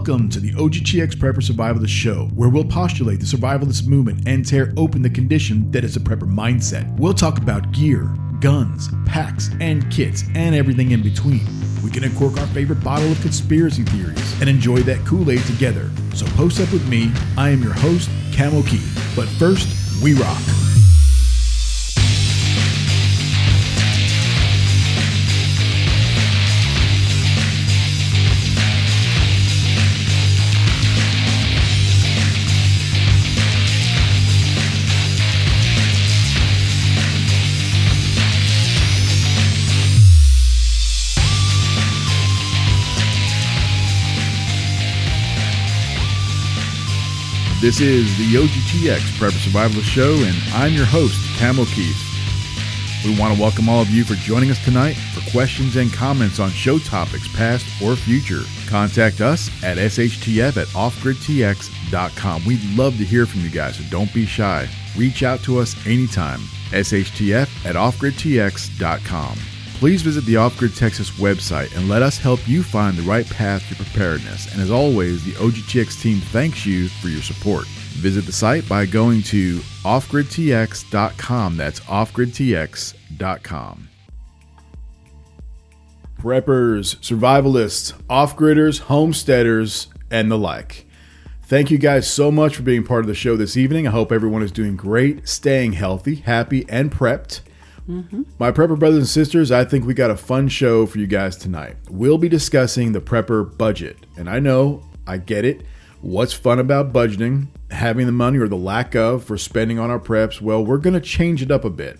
Welcome to the OGTX Prepper Survivalist Show, where we'll postulate the survivalist movement and tear open the condition that is a prepper mindset. We'll talk about gear, guns, packs, and kits, and everything in between. We can uncork our favorite bottle of conspiracy theories and enjoy that Kool Aid together. So post up with me. I am your host, Camo Keith. But first, we rock. This is the OGTX Prepper Survivalist Show, and I'm your host, Camo Keith. We want to welcome all of you for joining us tonight. For questions and comments on show topics, past or future, contact us at shtf at offgridtx.com. We'd love to hear from you guys, so don't be shy. Reach out to us anytime. shtf at offgridtx.com. Please visit the Off Grid Texas website and let us help you find the right path to preparedness. And as always, the OGTX team thanks you for your support. Visit the site by going to offgridtx.com. That's offgridtx.com. Preppers, survivalists, off gridders, homesteaders, and the like. Thank you guys so much for being part of the show this evening. I hope everyone is doing great, staying healthy, happy, and prepped. Mm-hmm. My prepper brothers and sisters, I think we got a fun show for you guys tonight. We'll be discussing the prepper budget. And I know, I get it. What's fun about budgeting? Having the money or the lack of for spending on our preps? Well, we're going to change it up a bit.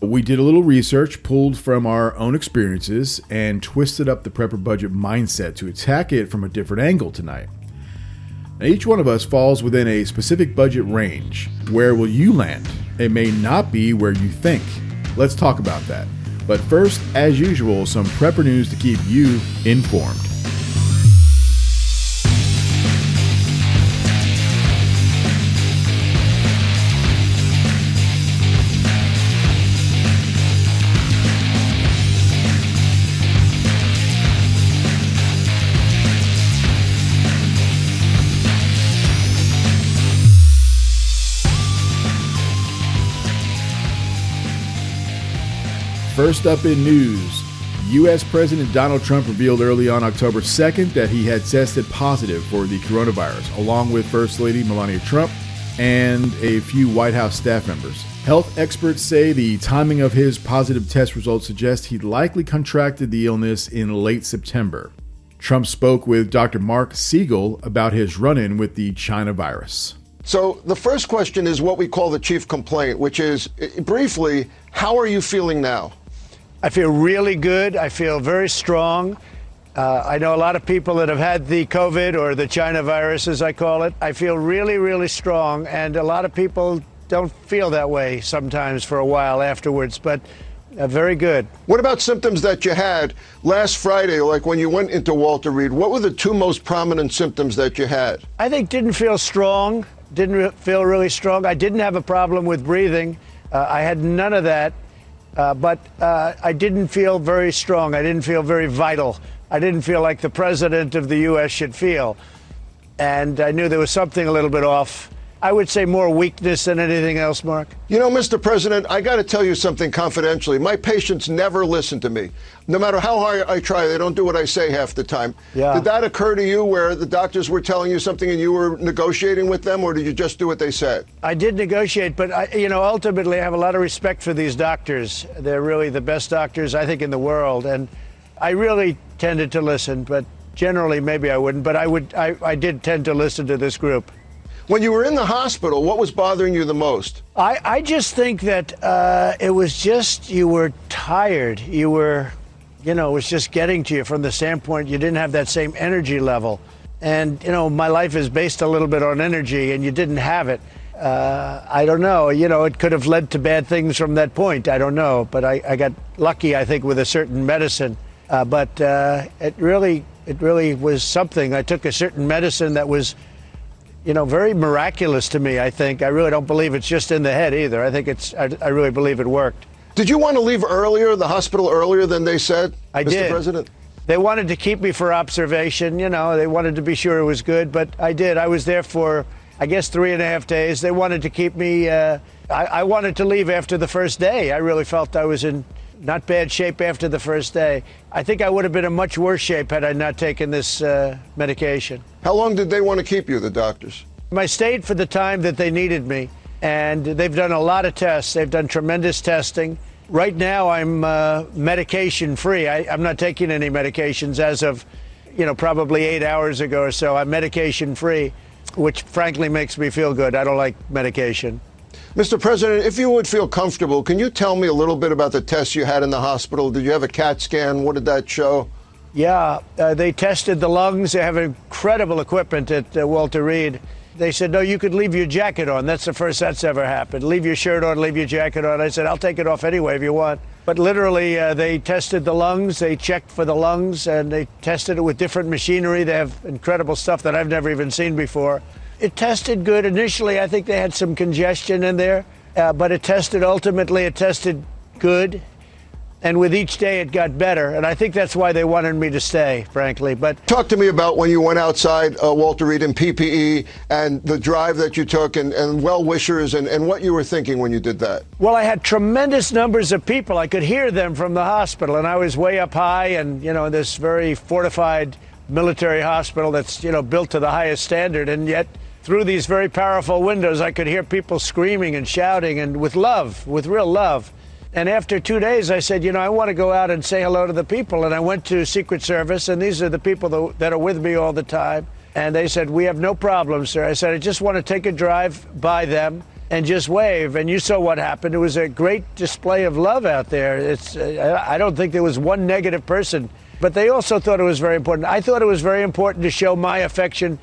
We did a little research pulled from our own experiences and twisted up the prepper budget mindset to attack it from a different angle tonight. Now, each one of us falls within a specific budget range. Where will you land? It may not be where you think. Let's talk about that. But first, as usual, some prepper news to keep you informed. First up in news, U.S. President Donald Trump revealed early on October 2nd that he had tested positive for the coronavirus, along with First Lady Melania Trump and a few White House staff members. Health experts say the timing of his positive test results suggest he likely contracted the illness in late September. Trump spoke with Dr. Mark Siegel about his run in with the China virus. So, the first question is what we call the chief complaint, which is eh, briefly, how are you feeling now? I feel really good. I feel very strong. Uh, I know a lot of people that have had the COVID or the China virus, as I call it. I feel really, really strong, and a lot of people don't feel that way sometimes for a while afterwards, but uh, very good. What about symptoms that you had last Friday, like when you went into Walter Reed? What were the two most prominent symptoms that you had? I think didn't feel strong, didn't re- feel really strong. I didn't have a problem with breathing. Uh, I had none of that. Uh, but uh, I didn't feel very strong. I didn't feel very vital. I didn't feel like the president of the U.S. should feel. And I knew there was something a little bit off. I would say more weakness than anything else, Mark. You know, Mr. President, I got to tell you something confidentially. My patients never listen to me. No matter how hard I try, they don't do what I say half the time. Yeah. Did that occur to you where the doctors were telling you something and you were negotiating with them, or did you just do what they said? I did negotiate, but I, you know, ultimately, I have a lot of respect for these doctors. They're really the best doctors, I think, in the world. And I really tended to listen, but generally, maybe I wouldn't. But I would. I, I did tend to listen to this group. When you were in the hospital, what was bothering you the most? I, I just think that uh, it was just you were tired. You were, you know, it was just getting to you from the standpoint you didn't have that same energy level. And, you know, my life is based a little bit on energy, and you didn't have it. Uh, I don't know. You know, it could have led to bad things from that point. I don't know. But I, I got lucky, I think, with a certain medicine. Uh, but uh, it really, it really was something. I took a certain medicine that was you know, very miraculous to me, I think. I really don't believe it's just in the head either. I think it's, I, I really believe it worked. Did you want to leave earlier, the hospital earlier than they said, I Mr. did. President? They wanted to keep me for observation. You know, they wanted to be sure it was good, but I did. I was there for, I guess, three and a half days. They wanted to keep me. Uh, I, I wanted to leave after the first day. I really felt I was in not bad shape after the first day. I think I would have been in much worse shape had I not taken this uh, medication. How long did they want to keep you, the doctors? I stayed for the time that they needed me, and they've done a lot of tests. They've done tremendous testing. Right now, I'm uh, medication free. I, I'm not taking any medications as of, you know, probably eight hours ago or so. I'm medication free, which frankly makes me feel good. I don't like medication. Mr. President, if you would feel comfortable, can you tell me a little bit about the tests you had in the hospital? Did you have a CAT scan? What did that show? Yeah, uh, they tested the lungs. They have incredible equipment at uh, Walter Reed. They said, no, you could leave your jacket on. That's the first that's ever happened. Leave your shirt on, leave your jacket on. I said, I'll take it off anyway if you want. But literally, uh, they tested the lungs, they checked for the lungs, and they tested it with different machinery. They have incredible stuff that I've never even seen before. It tested good. Initially, I think they had some congestion in there, uh, but it tested ultimately, it tested good. And with each day it got better. And i think that's why they wanted me to stay frankly. But talk to me about when you went outside uh, walter reed in ppe and the drive that you took and, and well wishers and, and what you were thinking when you did that. Well i had tremendous numbers of people. I could hear them from the hospital and i was way up high and you know in this very fortified military hospital that's you know built to the highest standard and yet through these very powerful windows i could hear people screaming and shouting and with love with real love and after two days, I said, you know, I want to go out and say hello to the people. And I went to Secret Service, and these are the people that, are with me all the time. And they said, we have no problem, sir. I said, I just want to take a drive by them and just wave. And you saw what happened. It was a great display of love out there. It's, uh, I don't think there was one negative person, but they also thought it was very important. I thought it was very important to show my affection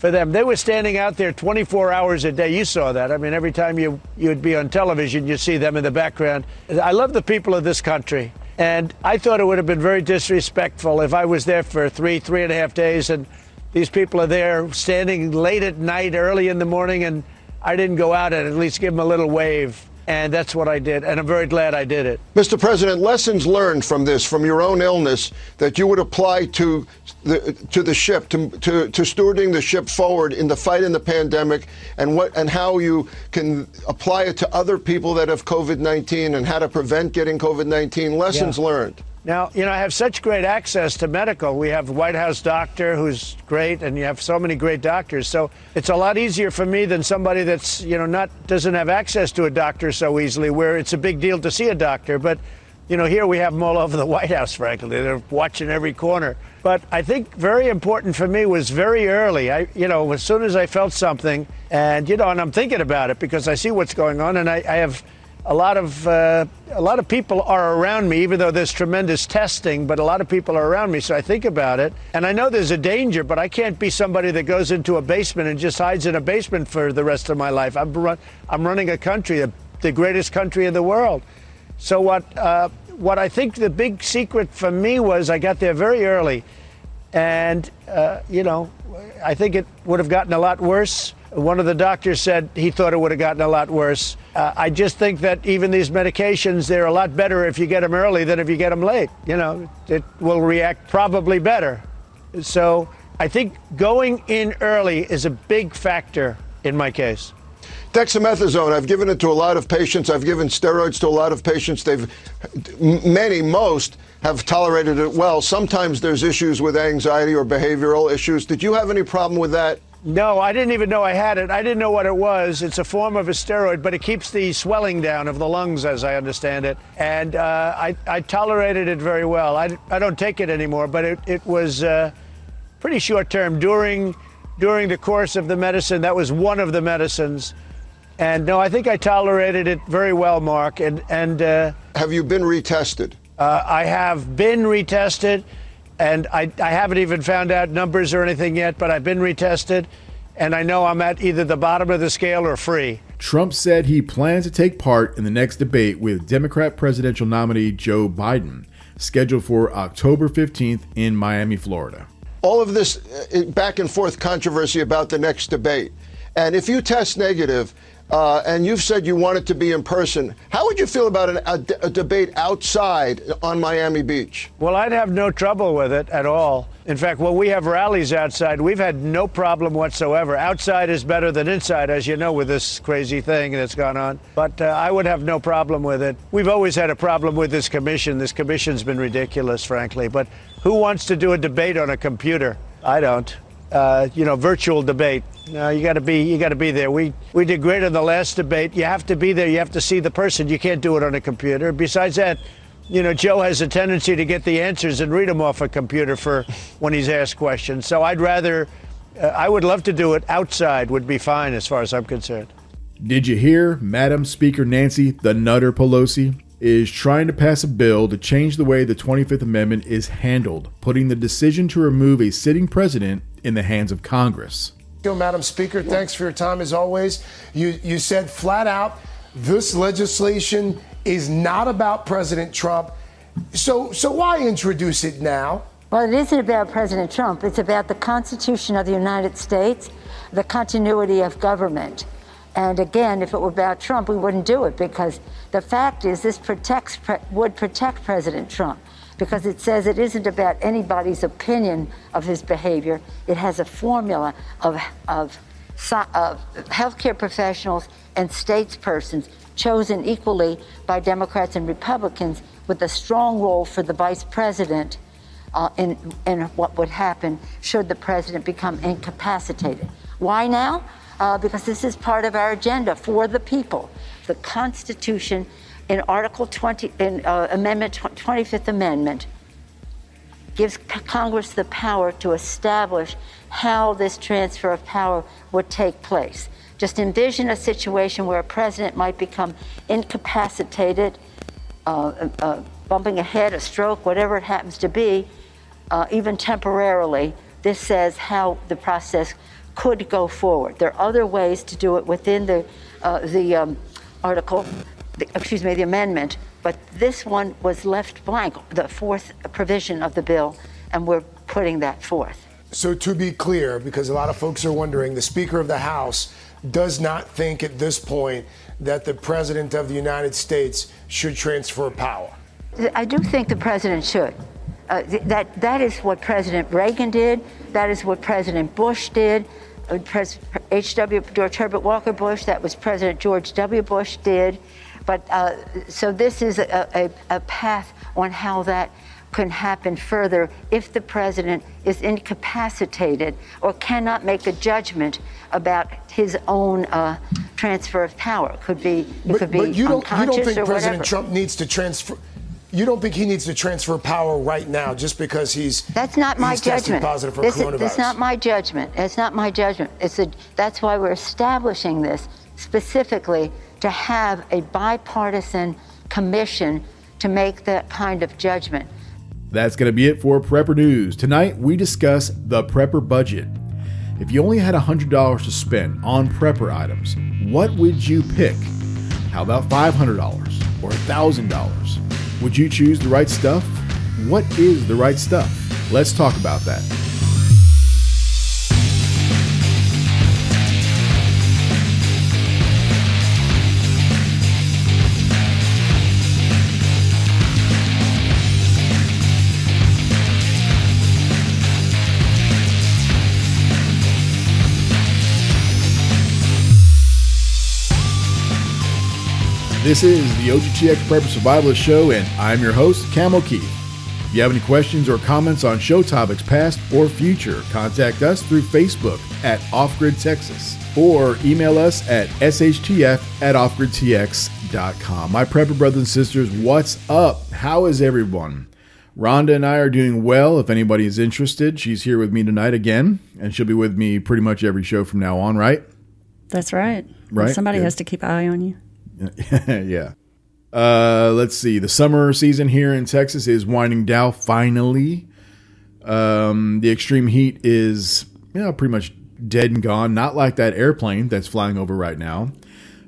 for them. They were standing out there 24 hours a day. You saw that. I mean, every time you you'd be on television, you see them in the background. I love the people of this country, and I thought it would have been very disrespectful if I was there for three, three and a half days, and these people are there standing late at night, early in the morning, and I didn't go out and at least give them a little wave and that's what I did, and I'm very glad I did it. Mr. President, lessons learned from this, from your own illness, that you would apply to the to the ship, to, to, to stewarding the ship forward in the fight in the pandemic, and what and how you can apply it to other people that have COVID-19 and how to prevent getting COVID-19. Lessons yeah. learned. Now, you know, I have such great access to medical. We have White House doctor who's great, and you have so many great doctors. So it's a lot easier for me than somebody that's, you know, not doesn't have access to a doctor so easily, where it's a big deal to see a doctor. But, you know, here we have them all over the White House, frankly. They're watching every corner. But I think very important for me was very early. I, you know, as soon as I felt something, and, you know, and I'm thinking about it because I see what's going on, and I, I have – a lot of uh, a lot of people are around me, even though there's tremendous testing. But a lot of people are around me, so I think about it, and I know there's a danger. But I can't be somebody that goes into a basement and just hides in a basement for the rest of my life. I'm run, I'm running a country, the greatest country in the world. So what uh, what I think the big secret for me was I got there very early, and uh, you know, I think it would have gotten a lot worse one of the doctors said he thought it would have gotten a lot worse. Uh, I just think that even these medications, they're a lot better if you get them early than if you get them late. You know, it will react probably better. So I think going in early is a big factor in my case. Dexamethasone, I've given it to a lot of patients. I've given steroids to a lot of patients. They've, many, most, have tolerated it well. Sometimes there's issues with anxiety or behavioral issues. Did you have any problem with that? No, I didn't even know I had it. I didn't know what it was. It's a form of a steroid, but it keeps the swelling down of the lungs, as I understand it. And uh, I, I, tolerated it very well. I, I don't take it anymore, but it, it was uh, pretty short term. During, during the course of the medicine, that was one of the medicines. And no, I think I tolerated it very well, Mark. And, and uh, have you been retested? Uh, I have been retested and I, I haven't even found out numbers or anything yet, but I've been retested, and I know I'm at either the bottom of the scale or free. Trump said he plans to take part in the next debate with Democrat presidential nominee Joe Biden, scheduled for October 15th in Miami, Florida. All of this uh, back and forth controversy about the next debate. And if you test negative, uh, and you've said you want it to be in person. How would you feel about an, a, a, debate outside on Miami Beach? Well, I'd have no trouble with it at all. In fact, when we have rallies outside, we've had no problem whatsoever. Outside is better than inside, as you know, with this crazy thing that's gone on. But uh, I would have no problem with it. We've always had a problem with this commission. This commission's been ridiculous, frankly. But who wants to do a debate on a computer? I don't uh, you know, virtual debate. No, you got to be you got to be there. We we did great in the last debate. You have to be there. You have to see the person. You can't do it on a computer. Besides that, you know, Joe has a tendency to get the answers and read them off a computer for when he's asked questions. So I'd rather, uh, I would love to do it outside. Would be fine as far as I'm concerned. Did you hear, Madam Speaker Nancy the Nutter Pelosi? is trying to pass a bill to change the way the 25th Amendment is handled, putting the decision to remove a sitting president in the hands of Congress. You, Madam Speaker, thanks for your time as always. You, you said flat out this legislation is not about President Trump. So, so why introduce it now? Well, it isn't about President Trump. It's about the Constitution of the United States, the continuity of government. And again, if it were about Trump, we wouldn't do it because the fact is this protects would protect President Trump because it says it isn't about anybody's opinion of his behavior. It has a formula of, of, of healthcare professionals and statespersons chosen equally by Democrats and Republicans with a strong role for the vice president uh, in, in what would happen should the president become incapacitated. Why now? uh, because this is part of our agenda for the people. The Constitution in Article 20, in uh, Amendment 25th Amendment, gives Congress the power to establish how this transfer of power would take place. Just envision a situation where a president might become incapacitated, uh, uh, bumping a head, a stroke, whatever it happens to be, uh, even temporarily. This says how the process could go forward. There are other ways to do it within the, uh, the um, article, the, excuse me, the amendment, but this one was left blank, the fourth provision of the bill, and we're putting that forth. So, to be clear, because a lot of folks are wondering, the Speaker of the House does not think at this point that the President of the United States should transfer power. I do think the President should. Uh, that, that is what President Reagan did. That is what President Bush did. H.W. George Herbert Walker Bush, that was President George W. Bush did. But uh, so this is a, a, a path on how that can happen further if the president is incapacitated or cannot make a judgment about his own uh, transfer of power. It could be, it but, could be but you don't, you don't think President whatever. Trump needs to transfer? you don't think he needs to transfer power right now just because he's that's not my judgment. Positive for this coronavirus. Is, that's not my judgment. It's not my judgment. It's a, that's why we're establishing this specifically to have a bipartisan commission to make that kind of judgment. That's going to be it for Prepper News. Tonight, we discuss the Prepper budget. If you only had $100 to spend on Prepper items, what would you pick? How about $500 or $1,000? Would you choose the right stuff? What is the right stuff? Let's talk about that. This is the OGTX Prepper Survivalist Show, and I'm your host, Camo Keith. If you have any questions or comments on show topics past or future, contact us through Facebook at Offgrid Texas or email us at shtf at offgridtx.com. My prepper brothers and sisters, what's up? How is everyone? Rhonda and I are doing well. If anybody is interested, she's here with me tonight again, and she'll be with me pretty much every show from now on, right? That's right. Right. Somebody Good. has to keep an eye on you. yeah. Uh, let's see. The summer season here in Texas is winding down finally. Um, the extreme heat is you know, pretty much dead and gone. Not like that airplane that's flying over right now.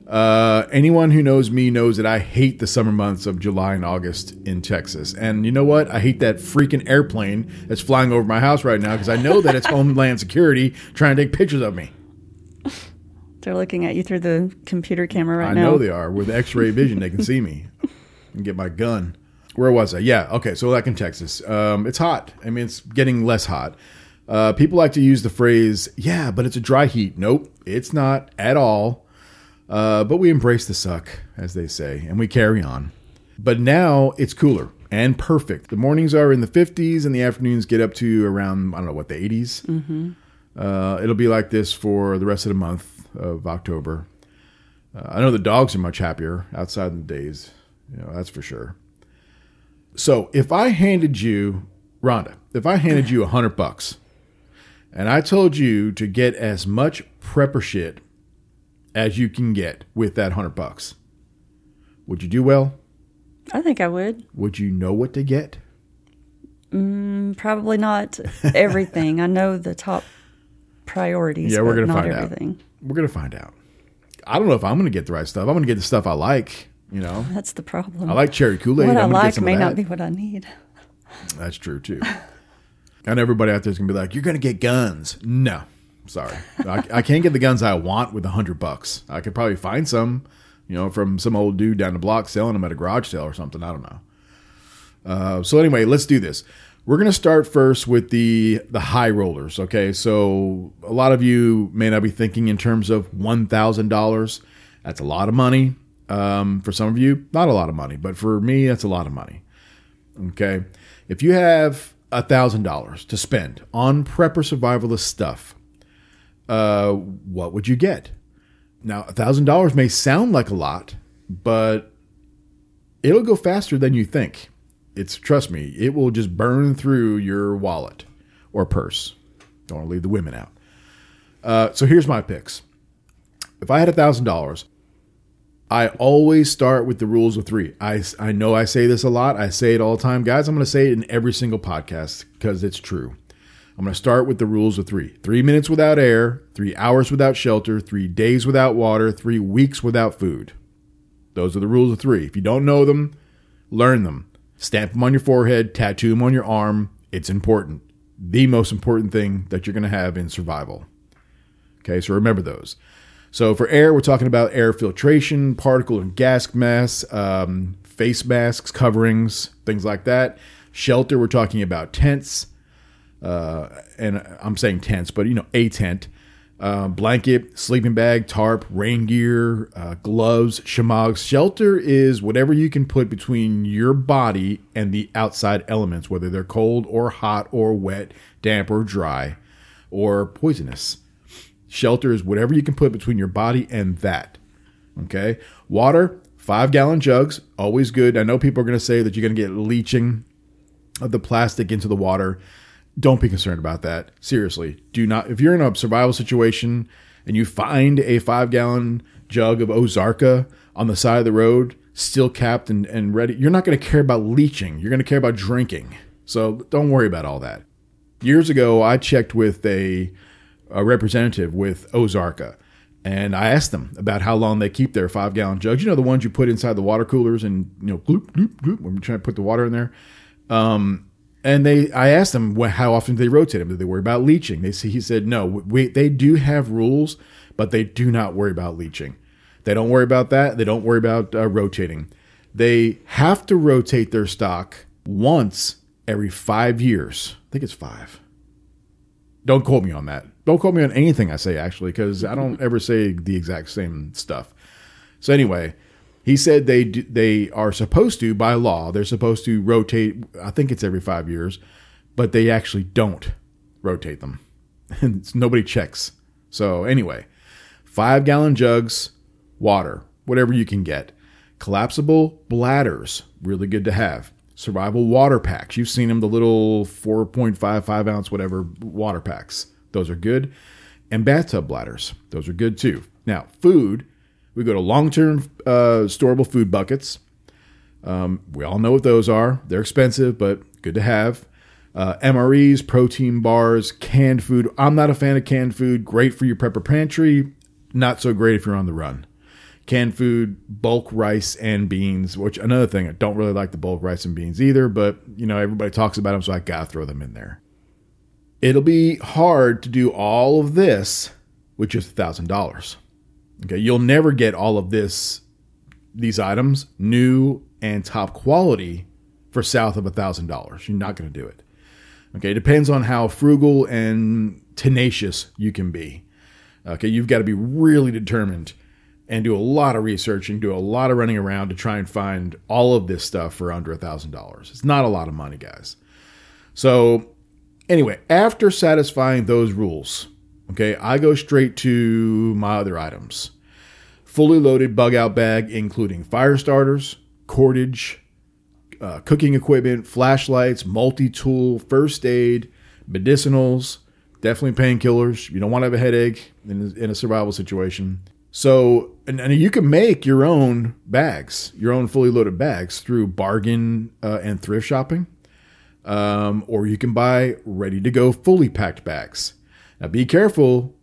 Uh, anyone who knows me knows that I hate the summer months of July and August in Texas. And you know what? I hate that freaking airplane that's flying over my house right now because I know that it's Homeland Security trying to take pictures of me. They're looking at you through the computer camera right I now. I know they are. With x ray vision, they can see me and get my gun. Where was I? Yeah, okay, so like in Texas. Um, it's hot. I mean, it's getting less hot. Uh, people like to use the phrase, yeah, but it's a dry heat. Nope, it's not at all. Uh, but we embrace the suck, as they say, and we carry on. But now it's cooler and perfect. The mornings are in the 50s and the afternoons get up to around, I don't know what, the 80s. Mm-hmm. Uh, it'll be like this for the rest of the month of October. Uh, I know the dogs are much happier outside in the days. You know, that's for sure. So if I handed you, Rhonda, if I handed you a hundred bucks and I told you to get as much prepper shit as you can get with that hundred bucks, would you do well? I think I would. Would you know what to get? Mm, probably not everything. I know the top priorities. Yeah, we're gonna not find everything. out. We're gonna find out. I don't know if I'm gonna get the right stuff. I'm gonna get the stuff I like. You know, That's the problem. I like cherry Kool Aid. what I like may not be what I need. That's true too. and everybody out there's gonna be like, "You're gonna get guns." No, sorry, I, I can't get the guns I want with a hundred bucks. I could probably find some, you know, from some old dude down the block selling them at a garage sale or something. I don't know. Uh, so anyway, let's do this. We're gonna start first with the the high rollers. Okay, so a lot of you may not be thinking in terms of one thousand dollars. That's a lot of money. Um, for some of you, not a lot of money, but for me, that's a lot of money. Okay. If you have a thousand dollars to spend on prepper survivalist stuff, uh, what would you get? Now, a thousand dollars may sound like a lot, but it'll go faster than you think. It's trust me, it will just burn through your wallet or purse. Don't want to leave the women out. Uh, so here's my picks. If I had a thousand dollars, I always start with the rules of three. I, I know I say this a lot. I say it all the time. Guys, I'm going to say it in every single podcast because it's true. I'm going to start with the rules of three three minutes without air, three hours without shelter, three days without water, three weeks without food. Those are the rules of three. If you don't know them, learn them. Stamp them on your forehead, tattoo them on your arm. It's important. The most important thing that you're going to have in survival. Okay, so remember those. So for air, we're talking about air filtration, particle and gas masks, um, face masks, coverings, things like that. Shelter, we're talking about tents, uh, and I'm saying tents, but you know, a tent, uh, blanket, sleeping bag, tarp, rain gear, uh, gloves, shamags. Shelter is whatever you can put between your body and the outside elements, whether they're cold or hot or wet, damp or dry, or poisonous. Shelter is whatever you can put between your body and that. Okay. Water, five gallon jugs, always good. I know people are going to say that you're going to get leaching of the plastic into the water. Don't be concerned about that. Seriously, do not. If you're in a survival situation and you find a five gallon jug of Ozarka on the side of the road, still capped and, and ready, you're not going to care about leaching. You're going to care about drinking. So don't worry about all that. Years ago, I checked with a a representative with Ozarka, and I asked them about how long they keep their five gallon jugs. You know, the ones you put inside the water coolers and you know, gloop gloop gloop when you're trying to put the water in there. Um, and they, I asked them how often do they rotate them. Do they worry about leaching? They see, he said no. We, they do have rules, but they do not worry about leaching. They don't worry about that. They don't worry about uh, rotating. They have to rotate their stock once every five years. I think it's five. Don't quote me on that. Don't quote me on anything I say, actually, because I don't ever say the exact same stuff. So anyway, he said they they are supposed to by law. They're supposed to rotate. I think it's every five years, but they actually don't rotate them. Nobody checks. So anyway, five gallon jugs, water, whatever you can get. Collapsible bladders, really good to have. Survival water packs. You've seen them, the little 4.5, 5 ounce, whatever water packs. Those are good. And bathtub bladders. Those are good too. Now, food, we go to long term uh, storable food buckets. Um, we all know what those are. They're expensive, but good to have. Uh, MREs, protein bars, canned food. I'm not a fan of canned food. Great for your prepper pantry. Not so great if you're on the run. Canned food, bulk rice and beans, which another thing, I don't really like the bulk rice and beans either, but you know, everybody talks about them, so I gotta throw them in there. It'll be hard to do all of this with just a thousand dollars. Okay, you'll never get all of this, these items, new and top quality, for south of a thousand dollars. You're not going to do it. Okay, it depends on how frugal and tenacious you can be. Okay, you've got to be really determined and do a lot of research and do a lot of running around to try and find all of this stuff for under a thousand dollars. It's not a lot of money, guys. So, anyway, after satisfying those rules, okay, I go straight to my other items. Fully loaded bug out bag, including fire starters, cordage, uh, cooking equipment, flashlights, multi tool, first aid, medicinals, definitely painkillers. You don't want to have a headache in, in a survival situation. So, and, and, you can make your own bags, your own fully loaded bags through bargain uh, and thrift shopping, um, or you can buy ready to go fully packed bags. Now, be careful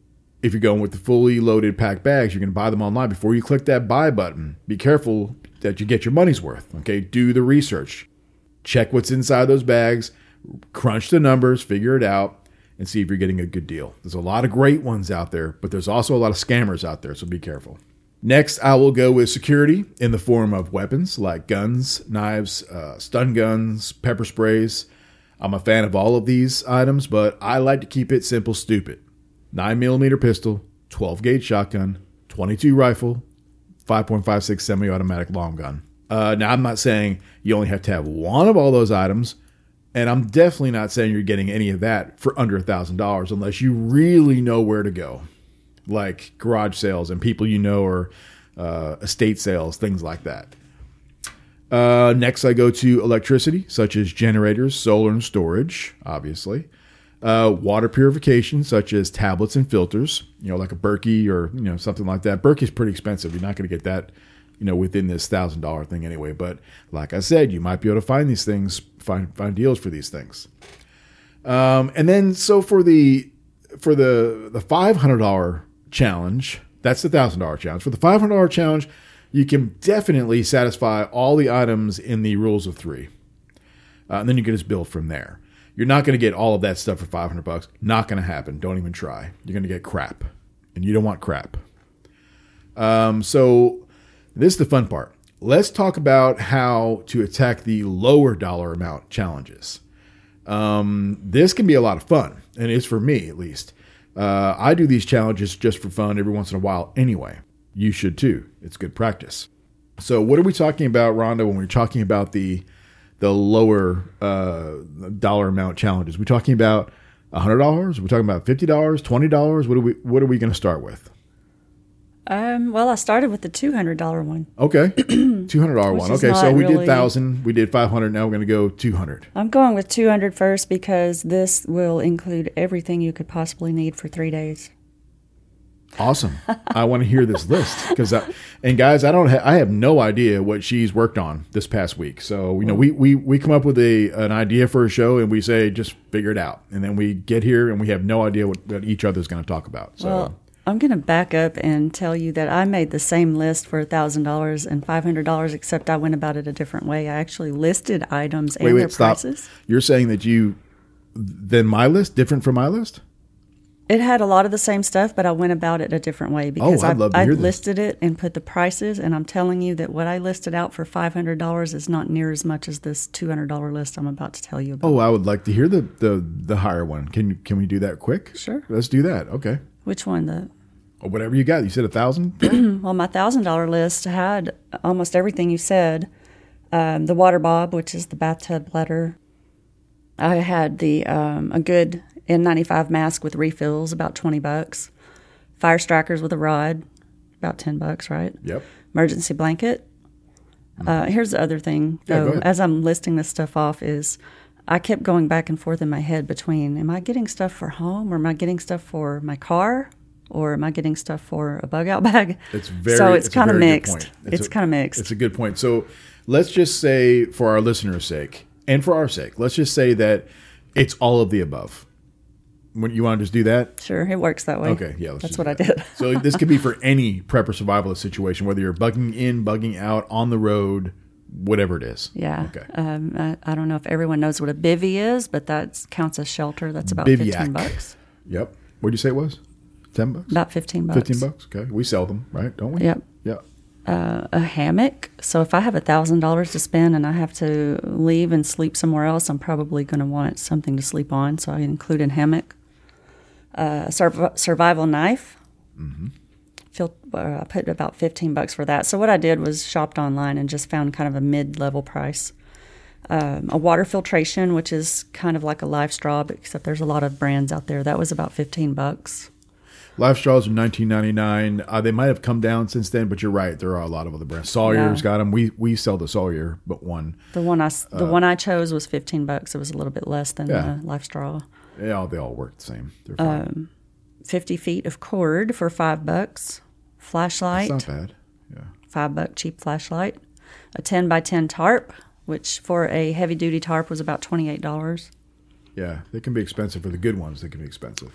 if you're going with the fully loaded packed bags. You're going to buy them online before you click that buy button. Be careful that you get your money's worth. Okay, do the research, check what's inside those bags, crunch the numbers, figure it out and see if you're getting a good deal. There's a lot of great ones out there, but there's also a lot of scammers out there, so be careful. Next, I will go with security in the form of weapons like guns, knives, uh, stun guns, pepper sprays. I'm a fan of all of these items, but I like to keep it simple, stupid. 9mm pistol, 12 gauge shotgun, 22 rifle, 5.56 semi automatic long gun. Uh, now, I'm not saying you only have to have one of all those items, and I'm definitely not saying you're getting any of that for under a thousand dollars unless you really know where to go, like garage sales and people you know or uh, estate sales, things like that. Uh, next, I go to electricity, such as generators, solar, and storage, obviously. Uh, water purification, such as tablets and filters, you know, like a Berkey or you know something like that. Berkey's pretty expensive. You're not going to get that you know, within this thousand dollar thing anyway. But like I said, you might be able to find these things, find find deals for these things. Um, and then so for the for the the five hundred dollar challenge, that's the thousand dollar challenge. For the five hundred dollar challenge, you can definitely satisfy all the items in the rules of three, uh, and then you can just build from there. You're not going to get all of that stuff for 500 bucks. Not going to happen. Don't even try. You're going to get crap, and you don't want crap. Um, so this is the fun part. Let's talk about how to attack the lower dollar amount challenges. Um, this can be a lot of fun, and it's for me at least. Uh, I do these challenges just for fun every once in a while anyway. You should too. It's good practice. So, what are we talking about, Rhonda, when we're talking about the the lower uh, dollar amount challenges? We're talking about hundred dollars. We're talking about fifty dollars, twenty dollars. What are we What are we going to start with? Um, well, I started with the two hundred dollar one. Okay, two hundred dollar one. Okay, so we really, did thousand, we did five hundred. Now we're going to go two hundred. I'm going with 200 first because this will include everything you could possibly need for three days. Awesome! I want to hear this list because, and guys, I don't, ha- I have no idea what she's worked on this past week. So you know, we we we come up with a an idea for a show and we say just figure it out, and then we get here and we have no idea what, what each other's going to talk about. So. Well, I'm going to back up and tell you that I made the same list for $1,000 and $500, except I went about it a different way. I actually listed items and wait, wait, their stop. prices. You're saying that you, then my list, different from my list? It had a lot of the same stuff, but I went about it a different way because oh, I, I listed it and put the prices. And I'm telling you that what I listed out for $500 is not near as much as this $200 list I'm about to tell you about. Oh, I would like to hear the, the, the higher one. Can, can we do that quick? Sure. Let's do that. Okay. Which one? The or whatever you got. You said a thousand. well, my thousand dollar list had almost everything you said. Um, the WaterBOB, which is the bathtub bladder. I had the um, a good N95 mask with refills, about twenty bucks. Fire strikers with a rod, about ten bucks, right? Yep. Emergency blanket. Uh, here's the other thing, though. Yeah, as I'm listing this stuff off, is I kept going back and forth in my head between: Am I getting stuff for home, or am I getting stuff for my car? or am I getting stuff for a bug out bag? It's very so it's, it's kind of mixed. It's, it's kind of mixed. It's a good point. So let's just say, for our listeners' sake and for our sake, let's just say that it's all of the above. When you want to just do that? Sure, it works that way. Okay, yeah, that's what that. I did. so this could be for any prep or survivalist situation, whether you're bugging in, bugging out, on the road, whatever it is. Yeah. Okay. Um, I, I, don't know if everyone knows what a bivy is, but that counts as shelter. That's about Bivouac. fifteen bucks. Yep. What did you say it was? Ten bucks. About fifteen bucks. Fifteen bucks. Okay, we sell them, right? Don't we? Yep. Yeah. Uh, a hammock. So if I have a thousand dollars to spend and I have to leave and sleep somewhere else, I'm probably going to want something to sleep on. So I include a hammock. Uh, a sur- survival knife. Mm-hmm. Uh, I put about fifteen bucks for that. So what I did was shopped online and just found kind of a mid-level price. Um, a water filtration, which is kind of like a LifeStraw, except there's a lot of brands out there. That was about fifteen bucks. LifeStraws are 19.99. Uh, they might have come down since then, but you're right. There are a lot of other brands. Sawyer's Yeah. got them. We we sell the Sawyer, but one. The one I the one I chose was fifteen bucks. It was a little bit less than Yeah. the LifeStraw. They all they all work the same. They're fine. 50 feet of cord for five bucks. Flashlight, it's not bad. Yeah. five buck cheap flashlight. A 10 by 10 tarp, which for a heavy duty tarp was about $28. Yeah, they can be expensive for the good ones. They can be expensive.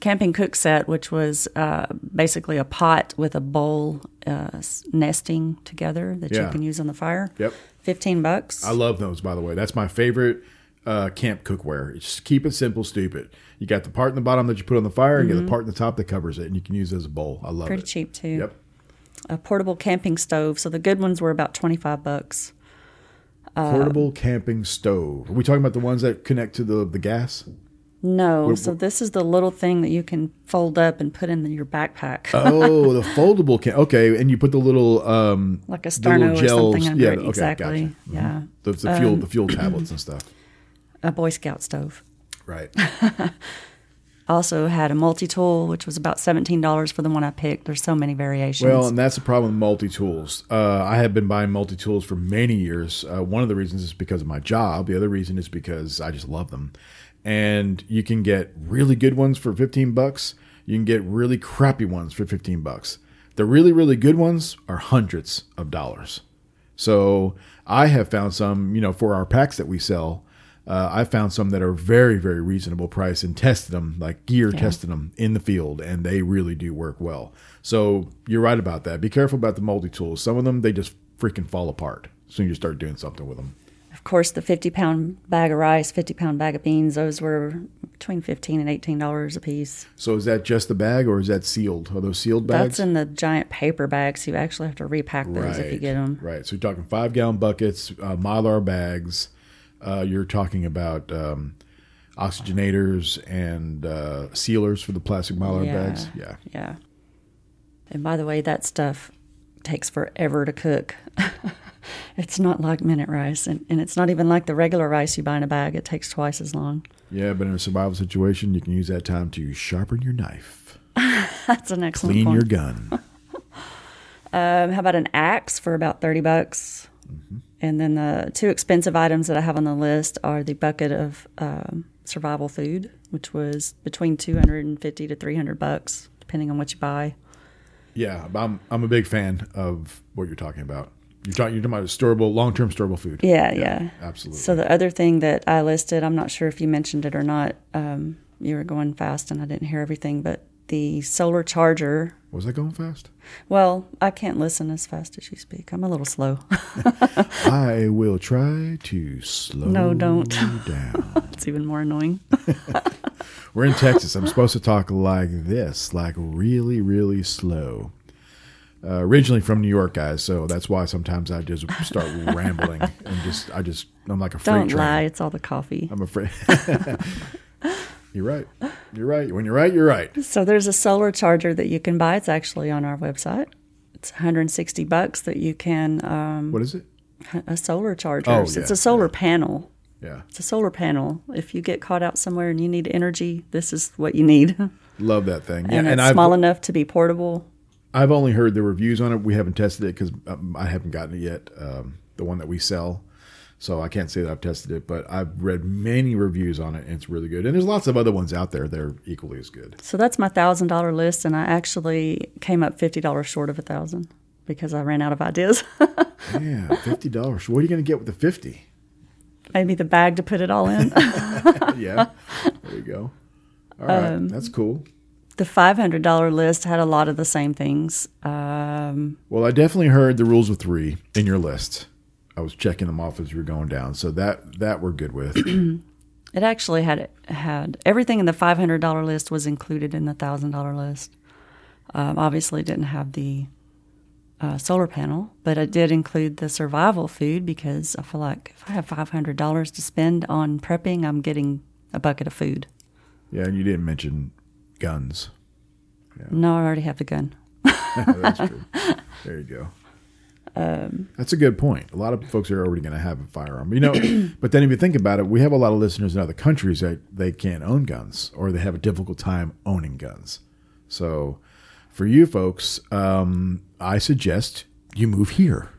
Camping cook set, which was uh, basically a pot with a bowl uh, nesting together that Yeah. you can use on the fire. Yep. 15 bucks. I love those, by the way. That's my favorite uh, camp cookware. Just keep it simple, stupid. You got the part in the bottom that you put on the fire, and you got the part in the top that covers it, and you can use it as a bowl. I love Mm-hmm. Pretty cheap too. Yep. A portable camping stove. So the good ones were about 25 bucks. Uh, Portable camping stove. Are we talking about the ones that connect to the the gas? No, What- so this is the little thing that you can fold up and put in your backpack. Oh, the foldable can. Okay, and you put the little um like a sterno or something under Yeah, it. okay, exactly. gotcha. Mhm. Yeah. The, the fuel the fuel tablets and stuff. A Boy Scout stove. Right. Also had a multi tool, which was about seventeen dollars for the one I picked. There's so many variations. Well, and that's the problem with multi tools. Uh, I have been buying multi tools for many years. Uh, one of the reasons is because of my job. The other reason is because I just love them. And you can get really good ones for 15 bucks. You can get really crappy ones for 15 bucks. The really, really good ones are hundreds of dollars. So I have found some, you know, for our packs that we sell. Uh, I found some that are very, very reasonable price and tested them, like gear tested them in the field, and they really do work well. So you're right about that. Be careful about the multi tools. Some of them they just freaking fall apart as soon as you start doing something with them. of course, the fifty pound bag of rice, fifty pound bag of beans, those were between fifteen and eighteen dollars a piece. So is that just the bag, or is that sealed? Are those sealed bags? That's in the giant paper bags. You actually have to repack those if you get them. Right. So you're talking five gallon buckets, uh, mylar bags. Uh, you're talking about um, oxygenators and uh, sealers for the plastic mylar Yeah. bags. Yeah. Yeah. And by the way, that stuff takes forever to cook. it's not like minute rice, and, and it's not even like the regular rice you buy in a bag. It takes twice as long. Yeah, but in a survival situation, you can use that time to sharpen your knife, That's an excellent clean point. your gun. Um, how about an axe for about 30 bucks? Mm-hmm. And then the two expensive items that I have on the list are the bucket of um, survival food, which was between 250 to 300 bucks, depending on what you buy. yeah, I'm I'm a big fan of what you're talking about. You're talking you're talking about storable, long term storable food. Yeah, yeah. absolutely. So the other thing that I listed, I'm not sure if you mentioned it or not. Um, you were going fast and I didn't hear everything, but the solar charger. Was that going fast? Well, I can't listen as fast as you speak. I'm a little slow. I will try to slow No, don't. down. it's even more annoying. We're in Texas. I'm supposed to talk like this, like really, really slow. Uh, originally from New York, guys, so that's why sometimes I just start rambling and just I just I'm like a freight Don't train. lie. It's all the coffee. I'm afraid. You're right. You're right. When you're right, you're right. So there's a solar charger that you can buy. It's actually on our website. It's 160 bucks that you can um, What is it? a solar charger. Oh, So it's a solar panel. Yeah, It's a solar panel. If you get caught out somewhere and you need energy, this is what you need. love that thing. Yeah, and it's I've small enough to be portable. I've only heard the reviews on it. We haven't tested it because um, I haven't gotten it yet. Um, the one that we sell, so I can't say that I've tested it. But I've read many reviews on it, and it's really good. And there's lots of other ones out there that are equally as good. So that's my thousand dollar list, and I actually came up fifty dollars short of a thousand because I ran out of ideas. Yeah, fifty dollars. What are you going to get with the fifty? Maybe the bag to put it all in. Yeah, there you go. All right, Um, that's cool. the five hundred dollar list had a lot of the same things. Um, Well, I definitely heard the rules of three in your list. I was checking them off as we were going down, so that that we're good with. it actually had had everything in the five hundred dollar list was included in the thousand dollar list. Um, obviously, didn't have the uh, solar panel, but it did include the survival food because I feel like if I have five hundred dollars to spend on prepping, I'm getting a bucket of food. Yeah, and you didn't mention guns. Yeah. No, I already have the gun. That's true. There you go. Um, That's a good point. A lot of folks are already going to have a firearm, you know. but then, if you think about it, we have a lot of listeners in other countries that they can't own guns or they have a difficult time owning guns. So, for you folks, um, I suggest you move here.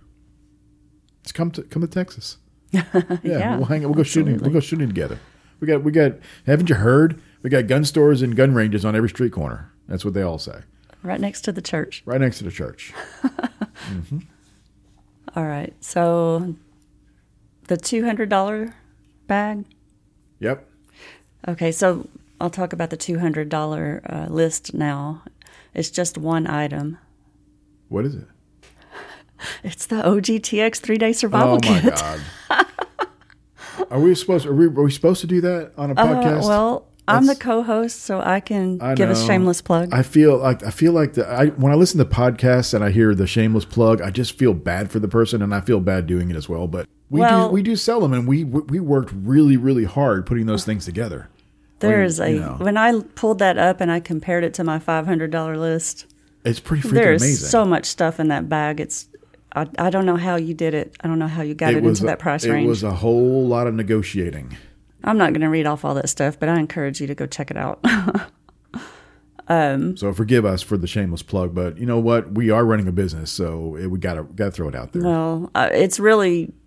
Let's come to come to Texas. Yeah, yeah we'll hang. We'll go shooting. We'll go shooting together. We got. We got. Haven't you heard? We got gun stores and gun ranges on every street corner. That's what they all say. Right next to the church. Right next to the church. mm-hmm. All right. So the $200 bag? Yep. Okay. So I'll talk about the $200 uh, list now. It's just one item. What is it? It's the OGTX three day survival kit. Oh my god! are we supposed? Are we, are we supposed to do that on a uh, podcast? Uh, well, I'm the co-host, so I can I give a shameless plug. I feel like I feel like the I when I listen to podcasts and I hear the shameless plug, I just feel bad for the person, and I feel bad doing it as well. But we well, do we do sell them, and we we worked really really hard putting those things together. There's a know. when I pulled that up and I compared it to my five hundred dollar list. It's pretty freaking There's amazing. so much stuff in that bag. It's I, I don't know how you did it. I don't know how you got it, it into a, that price range. It was a whole lot of negotiating. I'm not going to read off all that stuff, but I encourage you to go check it out. um, so forgive us for the shameless plug, but you know what? We are running a business, so it, we got to got to throw it out there. Well, uh, it's really.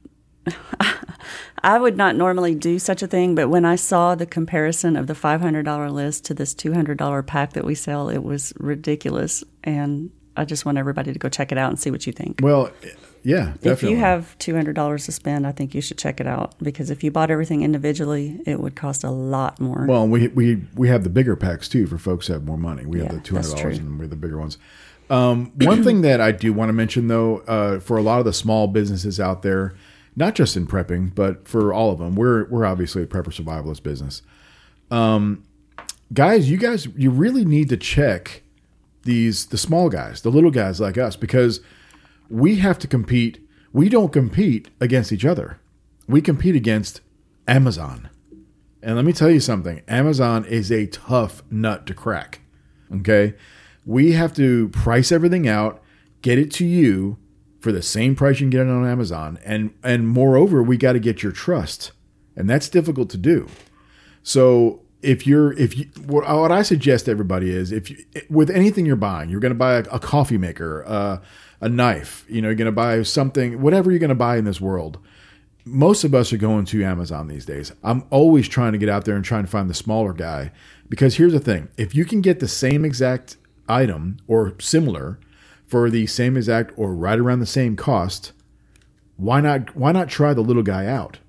I would not normally do such a thing, but when I saw the comparison of the $500 list to this $200 pack that we sell, it was ridiculous, and I just want everybody to go check it out and see what you think. Well, yeah, definitely. If you have two hundred dollars to spend, I think you should check it out because if you bought everything individually, it would cost a lot more. Well, we we we have the bigger packs too for folks that have more money. We yeah, have the two hundred dollars and we have the bigger ones. Um, one thing that I do want to mention though, uh, for a lot of the small businesses out there, not just in prepping, but for all of them, we're we're obviously a prepper survivalist business. Um, guys, you guys, you really need to check these the small guys, the little guys like us, because we have to compete. We don't compete against each other. We compete against Amazon. And let me tell you something Amazon is a tough nut to crack. Okay. We have to price everything out, get it to you for the same price you can get it on Amazon. And, and moreover, we got to get your trust. And that's difficult to do. So if you're if you what I suggest everybody is if you with anything you're buying, you're going to buy a, a coffee maker, uh, a knife, you know, you're going to buy something, whatever you're going to buy in this world. Most of us are going to Amazon these days. I'm always trying to get out there and trying to find the smaller guy because here's the thing: if you can get the same exact item or similar for the same exact or right around the same cost, why not why not try the little guy out?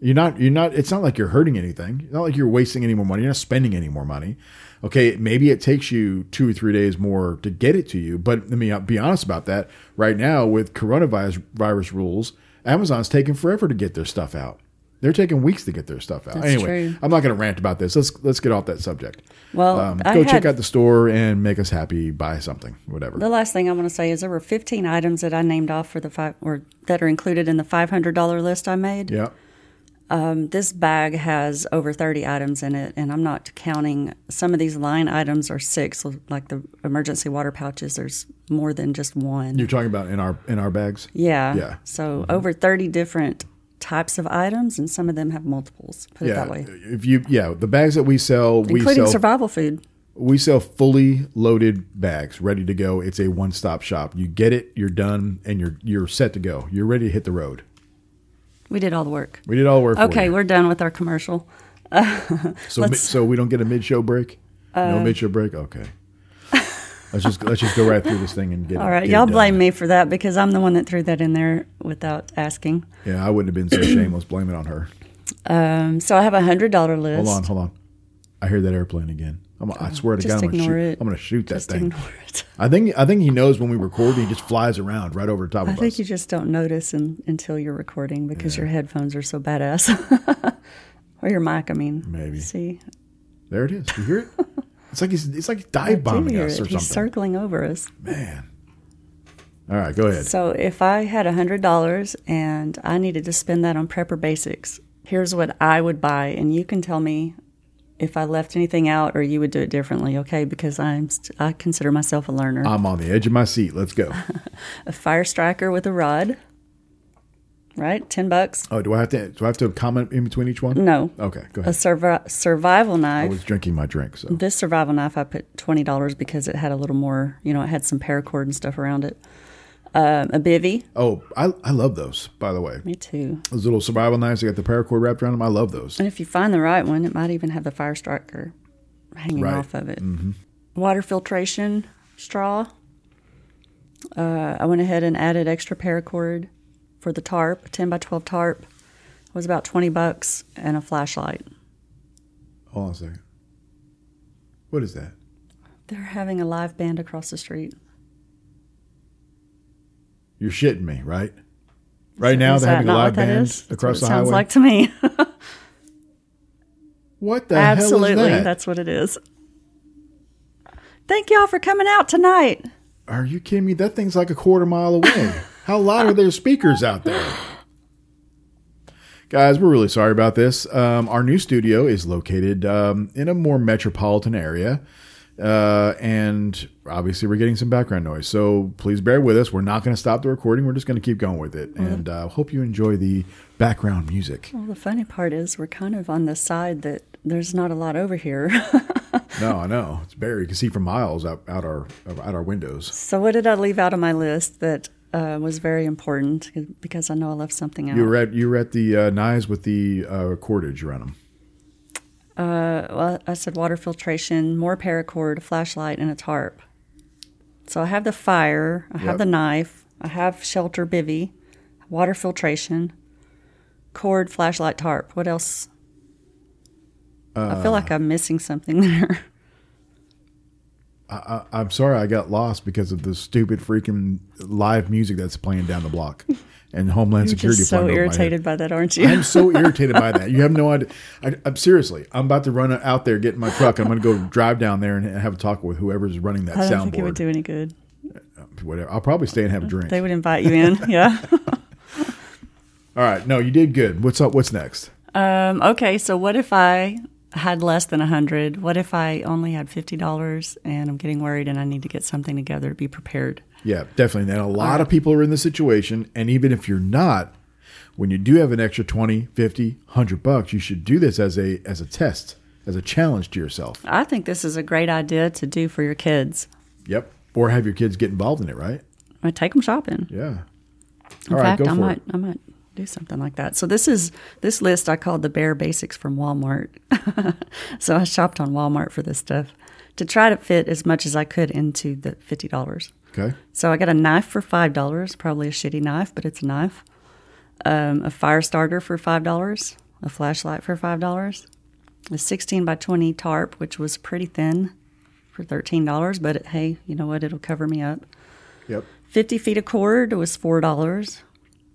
You're not you're not it's not like you're hurting anything. It's not like you're wasting any more money. You're not spending any more money. Okay, maybe it takes you two or three days more to get it to you, but let me be honest about that. Right now, with coronavirus virus rules, Amazon's taking forever to get their stuff out. They're taking weeks to get their stuff out. That's anyway, true. I'm not going to rant about this. Let's let's get off that subject. Well, um, go had, check out the store and make us happy. Buy something, whatever. The last thing I want to say is there were 15 items that I named off for the five or that are included in the $500 list I made. Yeah. Um, this bag has over 30 items in it, and I'm not counting. Some of these line items are six, like the emergency water pouches. There's more than just one. You're talking about in our in our bags? Yeah. Yeah. So mm-hmm. over 30 different types of items, and some of them have multiples. Put yeah. it that way. If you, yeah, the bags that we sell, including we sell survival food. We sell fully loaded bags, ready to go. It's a one-stop shop. You get it, you're done, and you're you're set to go. You're ready to hit the road. We did all the work. We did all the work. Okay, we're done with our commercial. so so we don't get a mid show break. Uh, no mid show break. Okay. let's just let's just go right through this thing and get. All right, y'all blame me for that because I'm the one that threw that in there without asking. Yeah, I wouldn't have been so shameless. Blame it on her. Um, so I have a hundred dollar list. Hold on, hold on. I hear that airplane again. I'm, I swear to God, I'm gonna shoot. It. I'm gonna shoot that just thing. I think I think he knows when we record. He just flies around right over the top I of us. I think you just don't notice in, until you're recording because yeah. your headphones are so badass, or your mic. I mean, maybe. See, there it is. You hear it? It's like he's it's like dive bombing us or He's something. circling over us. Man. All right, go ahead. So if I had $100 and I needed to spend that on prepper basics, here's what I would buy. And you can tell me if I left anything out or you would do it differently, okay? Because I'm st- I consider myself a learner. I'm on the edge of my seat. Let's go. a fire striker with a rod, right? 10 bucks. Oh, do I have to do I have to comment in between each one? No. Okay, go A ahead. survi- survival knife. I was drinking my drink, so This survival knife, I put twenty dollars because it had a little more, you know, it had some paracord and stuff around it. Um, a bivy, Oh, I, I love those, by the way. me too. Those little survival knives that got the paracord wrapped around them. I love those. And if you find the right one, it might even have the fire striker hanging Right. off of it. Water filtration straw. Uh, I went ahead and added extra paracord for the tarp, ten by twelve tarp. It was about twenty bucks and a flashlight. Hold on a second. What is that? They're having a live band across the street. You're shitting me, right? Right now Is they're having a live band across the it sounds highway. like to me. what the Absolutely, hell is that? that's what it is. Thank y'all for coming out tonight. Are you kidding me? That thing's like a quarter mile away. How loud are their speakers out there? Guys, we're really sorry about this. Um, our new studio is located um, in a more metropolitan area. Uh, and obviously, we're getting some background noise. So please bear with us. We're not going to stop the recording. We're just going to keep going with it. And uh, hope you enjoy the background music. Well, the funny part is we're kind of on the side that there's not a lot over here. No, I know. It's Barry. You can see for miles out, out our out our windows. so what did I leave out of my list that uh, was very important because I know I left something out. You were at you were at the uh, knives with the uh, cordage around them. Uh, well, I said water filtration, more paracord, a flashlight, and a tarp. So I have the fire, I Yep. have the knife, I have shelter bivy, water filtration, cord, flashlight, tarp. What else? I feel like I'm missing something there. I, I'm sorry, I got lost because of the stupid freaking live music that's playing down the block, and Homeland You're Security. just so flying over my head. irritated by that, aren't you? I'm so irritated by that. You have no idea. I, I'm seriously. I'm about to run out there, get in my truck. I'm going to go drive down there and have a talk with whoever's running that I don't think it would do any good. Whatever. I'll probably stay and have a drink. They would invite you in. yeah. All right. No, you did good. What's up? What's next? Um, okay, so what if I had less than a hundred? What if I only had fifty dollars and I'm getting worried and I need to get something together to be prepared? Yeah, definitely. And a lot of people are in this situation. And even if you're not, when you do have an extra 20, 50, 100 bucks, you should do this as a as a test, as a challenge to yourself. I think this is a great idea to do for your kids. Yep. Or have your kids get involved in it, right? I take them shopping. Yeah. In All right, fact, go I for might it. I might do something like that. So this is this list I called the bare basics from Walmart. so I shopped on Walmart for this stuff to try to fit as much as I could into the fifty dollars. Okay. So I got a knife for five dollars, probably a shitty knife, but it's a knife. Um, a fire starter for five dollars, a flashlight for five dollars, a sixteen by twenty tarp, which was pretty thin, for thirteen dollars. But it, hey, you know what? It'll cover me up. Yep. Fifty feet of cord was four dollars.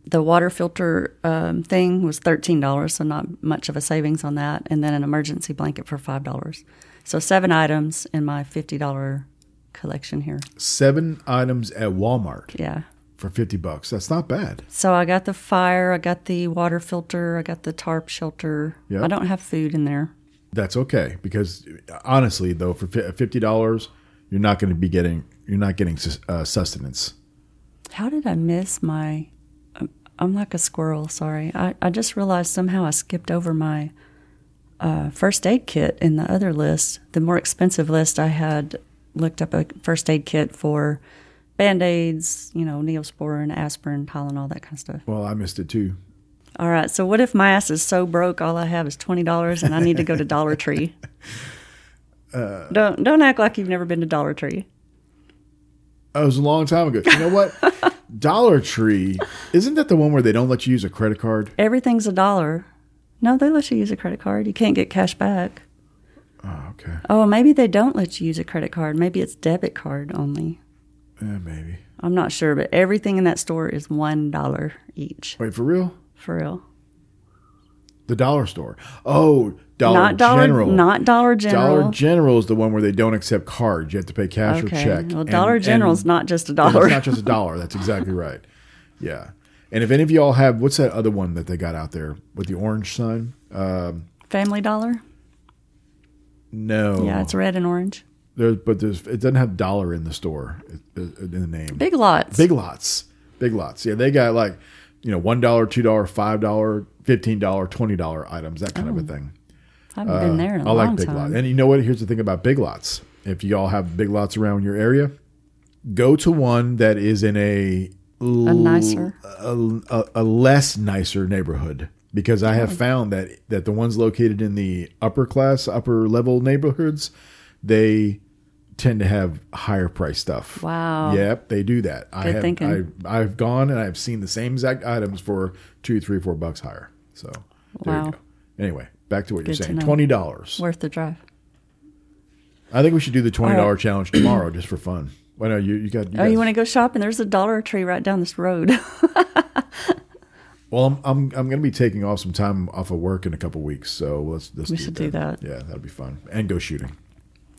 The water filter um, thing was thirteen dollars, so not much of a savings on that. And then an emergency blanket for five dollars. So seven items in my fifty dollar collection here. Seven items at Walmart Yeah. for 50 bucks. That's not bad. So I got the fire, I got the water filter, I got the tarp shelter. Yeah. I don't have food in there. That's okay because honestly, though, for $50, you're not going to be getting you're not getting uh, sustenance. How did I miss my? um, I'm like a squirrel. Sorry, I, I just realized somehow I skipped over my uh, first aid kit in the other list. The more expensive list, I had looked up a first aid kit for band aids, you know, neosporin, aspirin, Tylenol, that kind of stuff. Well, I missed it too. All right, so what if my ass is so broke, all I have is twenty dollars, and I need to go to Dollar Tree? Uh, don't don't act like you've never been to Dollar Tree. It was a long time ago. You know what? Dollar Tree isn't that the one where they don't let you use a credit card? Everything's a dollar. No, they let you use a credit card. You can't get cash back. Oh, okay. Oh, maybe they don't let you use a credit card. Maybe it's debit card only. Yeah, maybe. I'm not sure, but everything in that store is one dollar each Wait for real? for real. The dollar store. Oh, Dollar not Dollar, General. Not Dollar General. Dollar General is the one where they don't accept cards. You have to pay cash okay. or check. Well, Dollar General is not just a dollar. It's not just a dollar. That's exactly right. Yeah. And if any of y'all have, what's that other one that they got out there with the orange sun? Um, Family Dollar. No. Yeah, it's red and orange. There's, but there's, it doesn't have dollar in the store in the name. Big Lots. Big Lots. Big Lots. Yeah, they got like, you know, one dollar, two dollar, five dollar, fifteen dollar, twenty dollar items, that kind oh. of a oh. thing. I haven't uh, been there in a I like Big time. Lots. And you know what? Here's the thing about Big Lots. If y'all have Big Lots around your area, go to one that is in a a nicer, a, a, a less nicer neighborhood because I have mm. found that that the ones located in the upper class, upper level neighborhoods, they tend to have higher price stuff. Wow. Yep, they do that. Good I have thinking. I, I've gone and I've seen the same exact items for two, three, four bucks higher. So there wow. you go. Anyway, back to what Good you're saying. Twenty dollars worth the drive. I think we should do the twenty dollar right. challenge tomorrow just for fun. Well, no, you you got. You oh, you want to go shopping? There's a Dollar Tree right down this road. well, I'm I'm I'm going to be taking off some time off of work in a couple weeks, so let's let's we do should that. do that. Yeah, that'll be fun, and go shooting.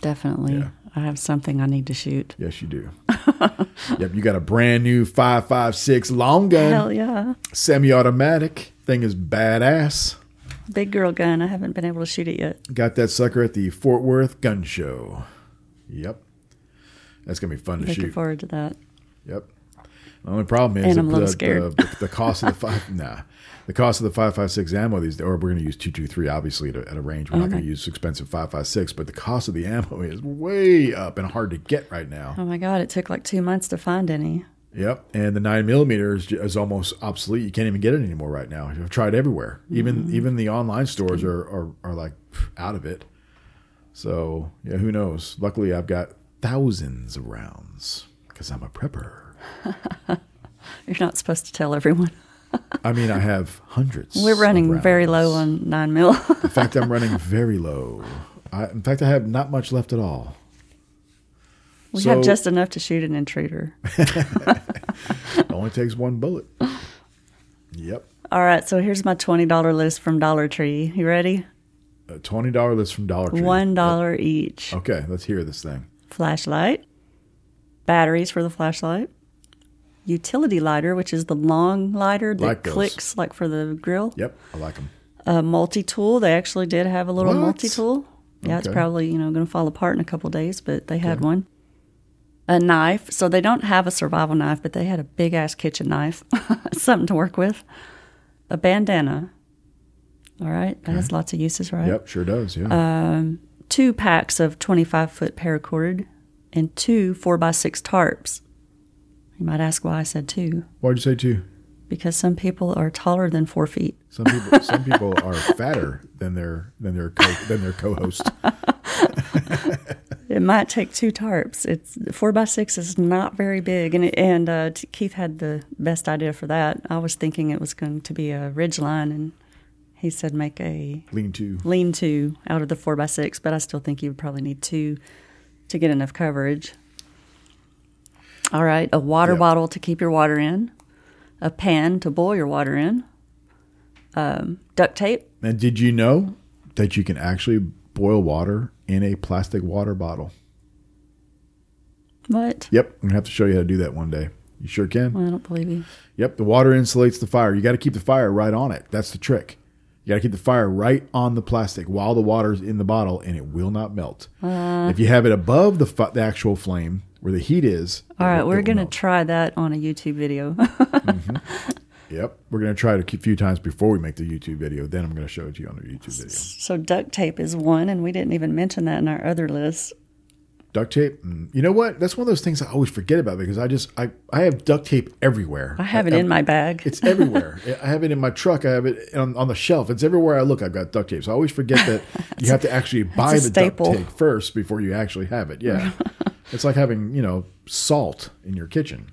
Definitely. Yeah. I have something I need to shoot. Yes, you do. yep, you got a brand new 5.56 long gun. Hell yeah. Semi automatic. Thing is badass. Big girl gun. I haven't been able to shoot it yet. Got that sucker at the Fort Worth Gun Show. Yep. That's going to be fun to shoot. Looking forward to that. Yep. The only problem is and I'm a little the, scared. The, the, cost of the five. nah, the cost of the five five six ammo these or we're going to use two two three obviously at a, at a range. We're not going to use expensive five five six, but the cost of the ammo is way up and hard to get right now. Oh my god! It took like two months to find any. Yep, and the nine millimeter is, is almost obsolete. You can't even get it anymore right now. I've tried everywhere. Even mm-hmm. even the online stores are, are are like out of it. So yeah, who knows? Luckily, I've got thousands of rounds because I'm a prepper. You're not supposed to tell everyone. I mean, I have hundreds. We're running very low on nine mil. in fact, I'm running very low. I, in fact, I have not much left at all. We so, have just enough to shoot an intruder. it only takes one bullet. Yep. All right, so here's my twenty dollar list from Dollar Tree. You ready? A twenty dollar list from Dollar Tree. One dollar each. Okay, let's hear this thing. Flashlight, batteries for the flashlight, utility lighter, which is the long lighter that like clicks like for the grill. Yep, I like them. A multi tool. They actually did have a little multi tool. Yeah, okay. it's probably you know going to fall apart in a couple days, but they had okay. one. A knife. So they don't have a survival knife, but they had a big ass kitchen knife, something to work with. A bandana. All right, that okay. has lots of uses, right? Yep, sure does. Yeah. Um, two packs of twenty-five foot paracord and two four by six tarps. You might ask why I said two. Why'd you say two? Because some people are taller than four feet. Some people, some people are fatter than their than their co- than their co-host. it might take two tarps. It's four by six is not very big, and it, and uh, Keith had the best idea for that. I was thinking it was going to be a ridge line, and he said make a lean to lean to out of the four by six. But I still think you would probably need two to get enough coverage. All right, a water yep. bottle to keep your water in, a pan to boil your water in, um, duct tape. And did you know that you can actually boil water in a plastic water bottle? What? Yep, I'm gonna have to show you how to do that one day. You sure can. Well, I don't believe you. Yep, the water insulates the fire. You got to keep the fire right on it. That's the trick. You got to keep the fire right on the plastic while the water's in the bottle, and it will not melt. Uh, if you have it above the, the actual flame, where the heat is. All right, we're going to try that on a YouTube video. mm-hmm. Yep, we're going to try it a few times before we make the YouTube video. Then I'm going to show it to you on the YouTube video. So duct tape is one, and we didn't even mention that in our other list. Duct tape. Mm, you know what? That's one of those things I always forget about because I just I, I have duct tape everywhere. I have it I, in my bag. It's everywhere. I have it in my truck. I have it on, on, the shelf. It's everywhere I look. I've got duct tape. So I always forget that you have to actually buy the staple. duct tape first before you actually have it. Yeah. It's like having, you know, salt in your kitchen.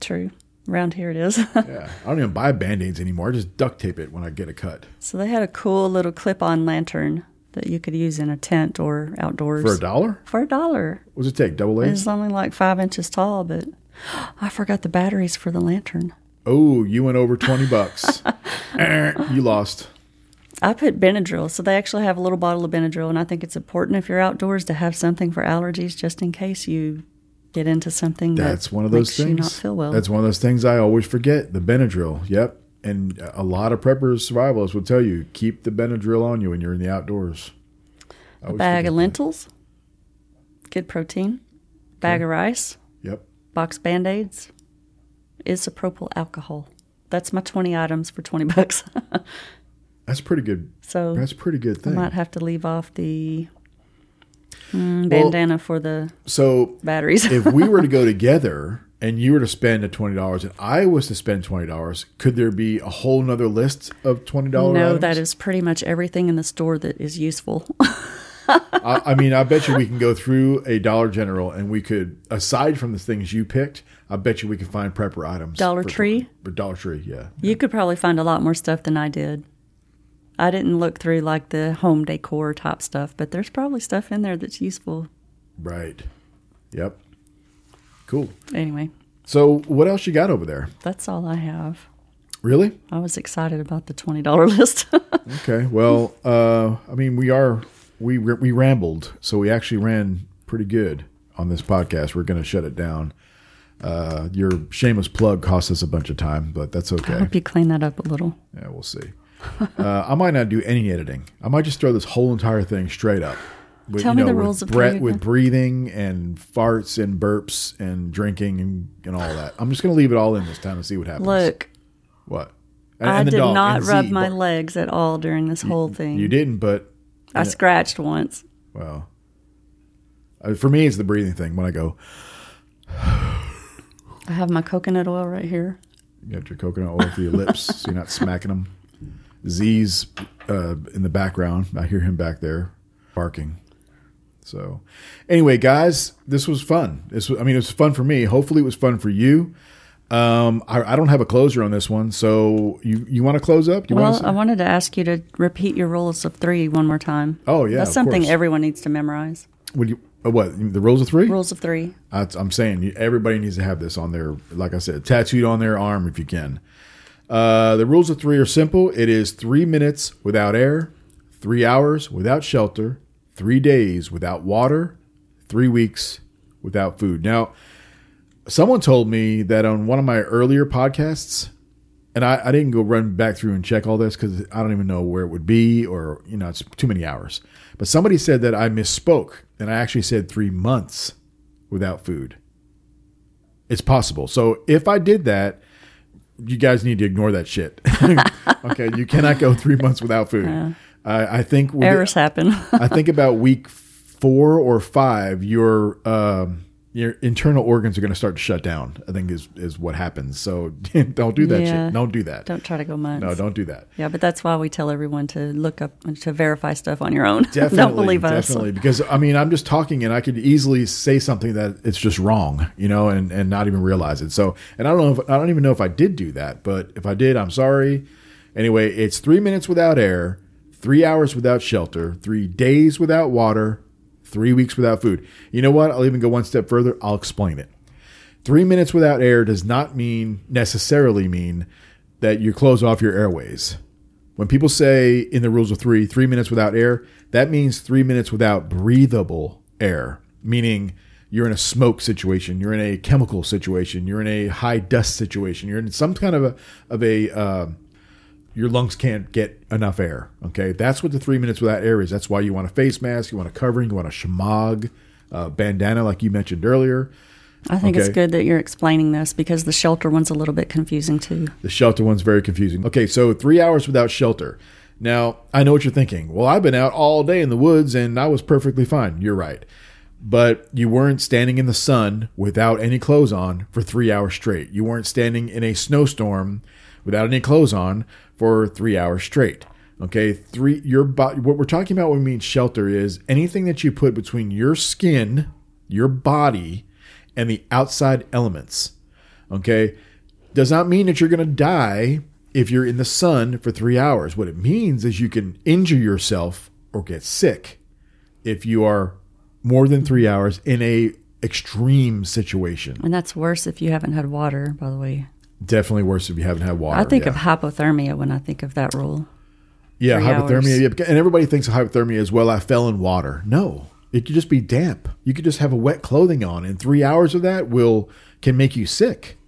True. Around here it is. yeah. I don't even buy band aids anymore. I just duct tape it when I get a cut. So they had a cool little clip on lantern that you could use in a tent or outdoors. For a dollar? For a dollar. What does it take? Double A? It's only like five inches tall, but I forgot the batteries for the lantern. Oh, you went over 20 bucks. Eh, you lost. I put Benadryl. So they actually have a little bottle of Benadryl, and I think it's important if you're outdoors to have something for allergies, just in case you get into something. That's that one of those makes things. You not feel well. That's one of those things I always forget. The Benadryl. Yep. And a lot of preppers, survivalists will tell you keep the Benadryl on you when you're in the outdoors. A bag of that. lentils, good protein, bag of rice, Yep. box band aids, isopropyl alcohol. That's my 20 items for 20 bucks. That's pretty good. so That's a pretty good I thing. might have to leave off the mm, Well- bandana for the So batteries. if we were to go together and you were to spend the twenty dollars and I was to spend twenty dollars, could there be a whole nother list of twenty dollars? no, that is pretty much everything in the store that is useful. I, I mean, I bet you we can go through a Dollar General and we could, aside from the things you picked, I bet you we could find prepper items. Dollar for- Tree? for Dollar Tree, yeah. you could probably find a lot more stuff than I did. I didn't look through like the home decor type stuff, but there's probably stuff in there that's useful. Right. Yep. Cool. Anyway, So, what else you got over there? that's all I have. Really? I was excited about the $20 list. Okay. Well, uh, I mean, we are we we rambled, so we actually ran pretty good on this podcast. We're going to shut it down. Uh, your shameless plug cost us a bunch of time, but that's okay. I hope you clean that up a little. Yeah, we'll see. Uh, I might not do any editing. I might just throw this whole entire thing straight up. With, Tell me the rules of Brett with breathing and farts and burps and drinking and, and all that. I'm just going to leave it all in this time and see what happens. Look, what? And- I and did dog, not rub Z, my legs at all during this whole thing. You didn't, but I scratched once. Well, for me, it's the breathing thing. When I go, I have my coconut oil right here. you got your coconut oil for your lips, so you're not smacking them. Z's uh, in the background. I hear him back there barking. So, anyway, guys, this was fun. This was, I mean, it was fun for me. Hopefully, it was fun for you. Um, I, I don't have a closer on this one, so you you want to close up? You Well, want I wanted to ask you to repeat your rules of three one more time. Oh, yeah, that's something course. everyone needs to memorize. Would you? Uh, what the rules of three? Rules of three. I, I'm saying everybody needs to have this on their, like I said, tattooed on their arm if you can. Uh, the rules of three are simple. It is three minutes without air, three hours without shelter, three days without water, three weeks without food. Now, someone told me that on one of my earlier podcasts, and I, I didn't go run back through and check all this because I don't even know where it would be or, you know, it's too many hours. But somebody said that I misspoke and I actually said three months without food. It's possible. So if I did that, you guys need to ignore that shit. okay, you cannot go three months without food. I, I think Errors happen. I think about week four or five, your um, your internal organs are going to start to shut down. I think is is what happens. So don't do that Yeah. shit. Don't do that. don't try to go months. no, don't do that. Yeah, but that's why we tell everyone to look up to verify stuff on your own. Definitely, don't believe us. definitely. Because I mean, I'm just talking, and I could easily say something that it's just wrong, you know, and and not even realize it. So, and I don't know if I don't even know if I did do that, but if I did, I'm sorry. Anyway, it's three minutes without air, three hours without shelter, three days without water, three weeks without food. You know what? I'll even go one step further. I'll explain it. Three minutes without air does not mean necessarily mean that you close off your airways. When people say in the rules of three, three minutes without air, that means three minutes without breathable air, meaning you're in a smoke situation, you're in a chemical situation, you're in a high dust situation, you're in some kind of a of a uh, your lungs can't get enough air. Okay, that's what the three minutes without air is. That's why you want a face mask, you want a covering, you want a shemagh, uh, bandana, like you mentioned earlier. I think Okay. it's good that you're explaining this because the shelter one's a little bit confusing too. The shelter one's very confusing. Okay, so three hours without shelter. Now, I know what you're thinking. Well, I've been out all day in the woods and I was perfectly fine. You're right. But you weren't standing in the sun without any clothes on for three hours straight. You weren't standing in a snowstorm without any clothes on for three hours straight. Okay, three. Your body. What we're talking about when we mean shelter is anything that you put between your skin, your body, and the outside elements. Okay, does not mean that you're going to die if you're in the sun for three hours. What it means is you can injure yourself or get sick if you are more than three hours in a extreme situation. And that's worse if you haven't had water, by the way. Definitely worse if you haven't had water. I think yeah. of hypothermia when I think of that rule. Yeah, hypothermia. Yeah, and everybody thinks of hypothermia as well. I fell in water. No, it could just be damp. You could just have a wet clothing on, and three hours of that will can make you sick.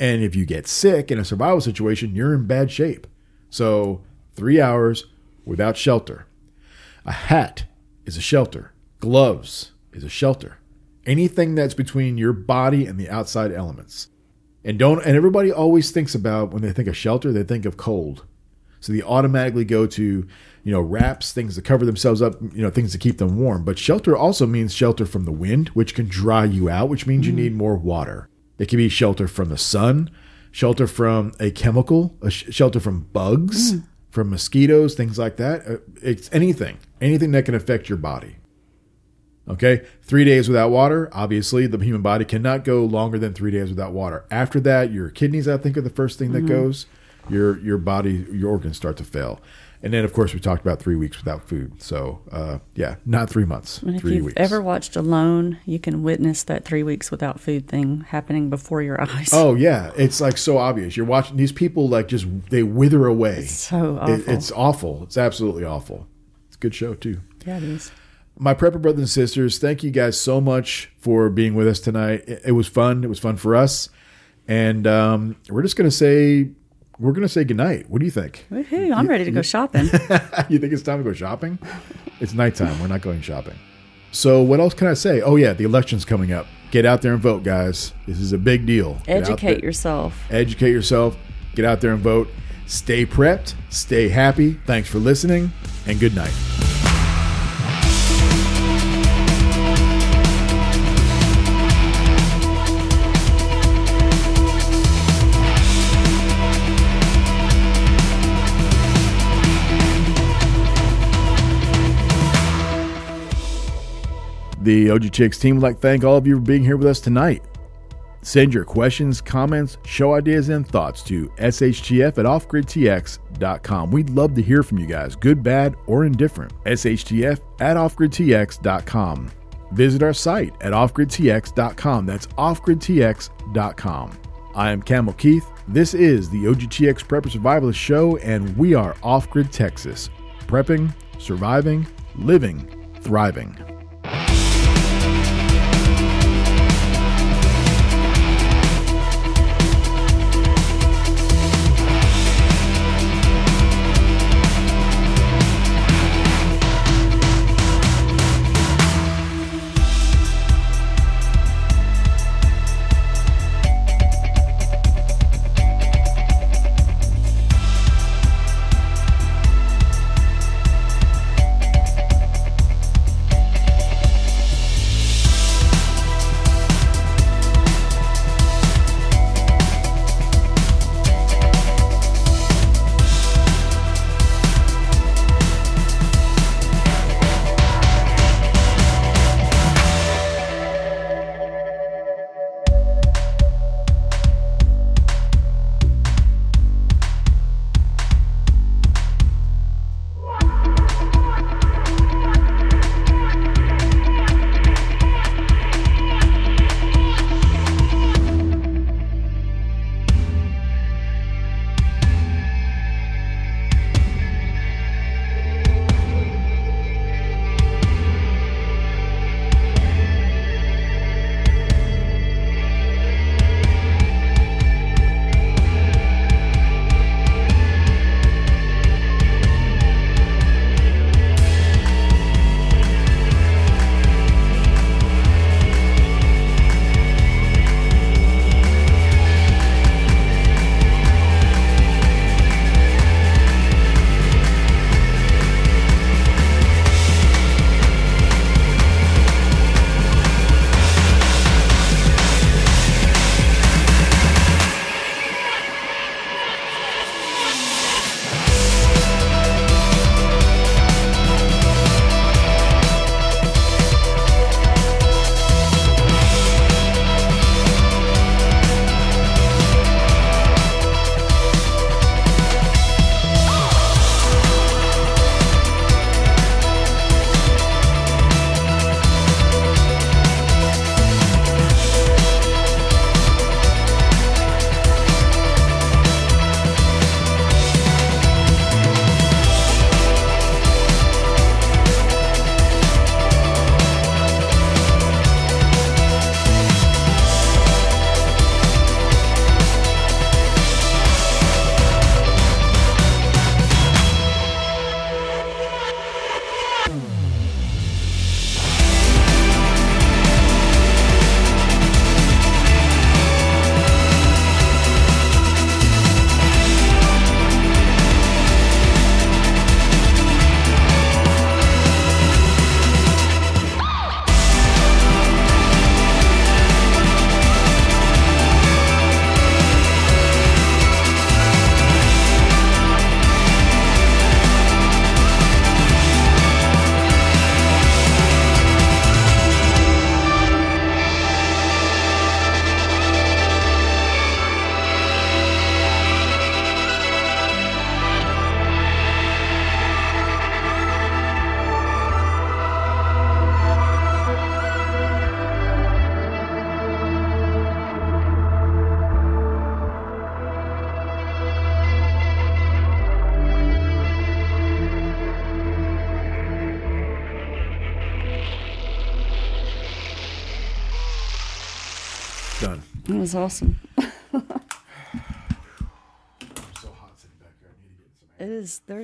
And if you get sick in a survival situation, you're in bad shape. So three hours without shelter. A hat is a shelter. Gloves is a shelter. Anything that's between your body and the outside elements. And don't and everybody always thinks about when they think of shelter, they think of cold. So they automatically go to, you know, wraps, things to cover themselves up, you know, things to keep them warm. But shelter also means shelter from the wind, which can dry you out, which means mm. you need more water. It can be shelter from the sun, shelter from a chemical, a sh- shelter from bugs, mm. from mosquitoes, things like that. Uh, it's anything, anything that can affect your body. Okay, three days without water. Obviously, the human body cannot go longer than three days without water. After that, your kidneys, I think, are the first thing that mm-hmm. goes your your body your organs start to fail. And then, of course, we talked about three weeks without food. So, uh, yeah, not three months. And if three you've weeks. ever watched Alone, you can witness that three weeks without food thing happening before your eyes. Oh yeah, it's like so obvious. You're watching these people like just they wither away. It's so awful. It, it's awful. It's absolutely awful. It's a good show too. Yeah, it is. My prepper brothers and sisters, thank you guys so much for being with us tonight. It, it was fun. It was fun for us, and um, we're just gonna say we're going to say goodnight. What do you think? Woo-hoo, I'm ready to go shopping. you think it's time to go shopping? It's nighttime. We're not going shopping. So, what else can I say? Oh, yeah, the election's coming up. Get out there and vote, guys. This is a big deal. Educate yourself. Educate yourself. Get out there and vote. Stay prepped. Stay happy. Thanks for listening, and good night. The OGTX team would like to thank all of you for being here with us tonight. Send your questions, comments, show ideas, and thoughts to shtf at offgridtx.com. We'd love to hear from you guys, good, bad, or indifferent. shtf at offgridtx.com. Visit our site at offgridtx.com. That's offgridtx.com. I am Camo Keith. This is the OGTX Prepper Survivalist Show, and we are Off Grid Texas. Prepping, surviving, living, thriving.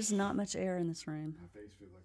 There's not much air in this room. My face feels like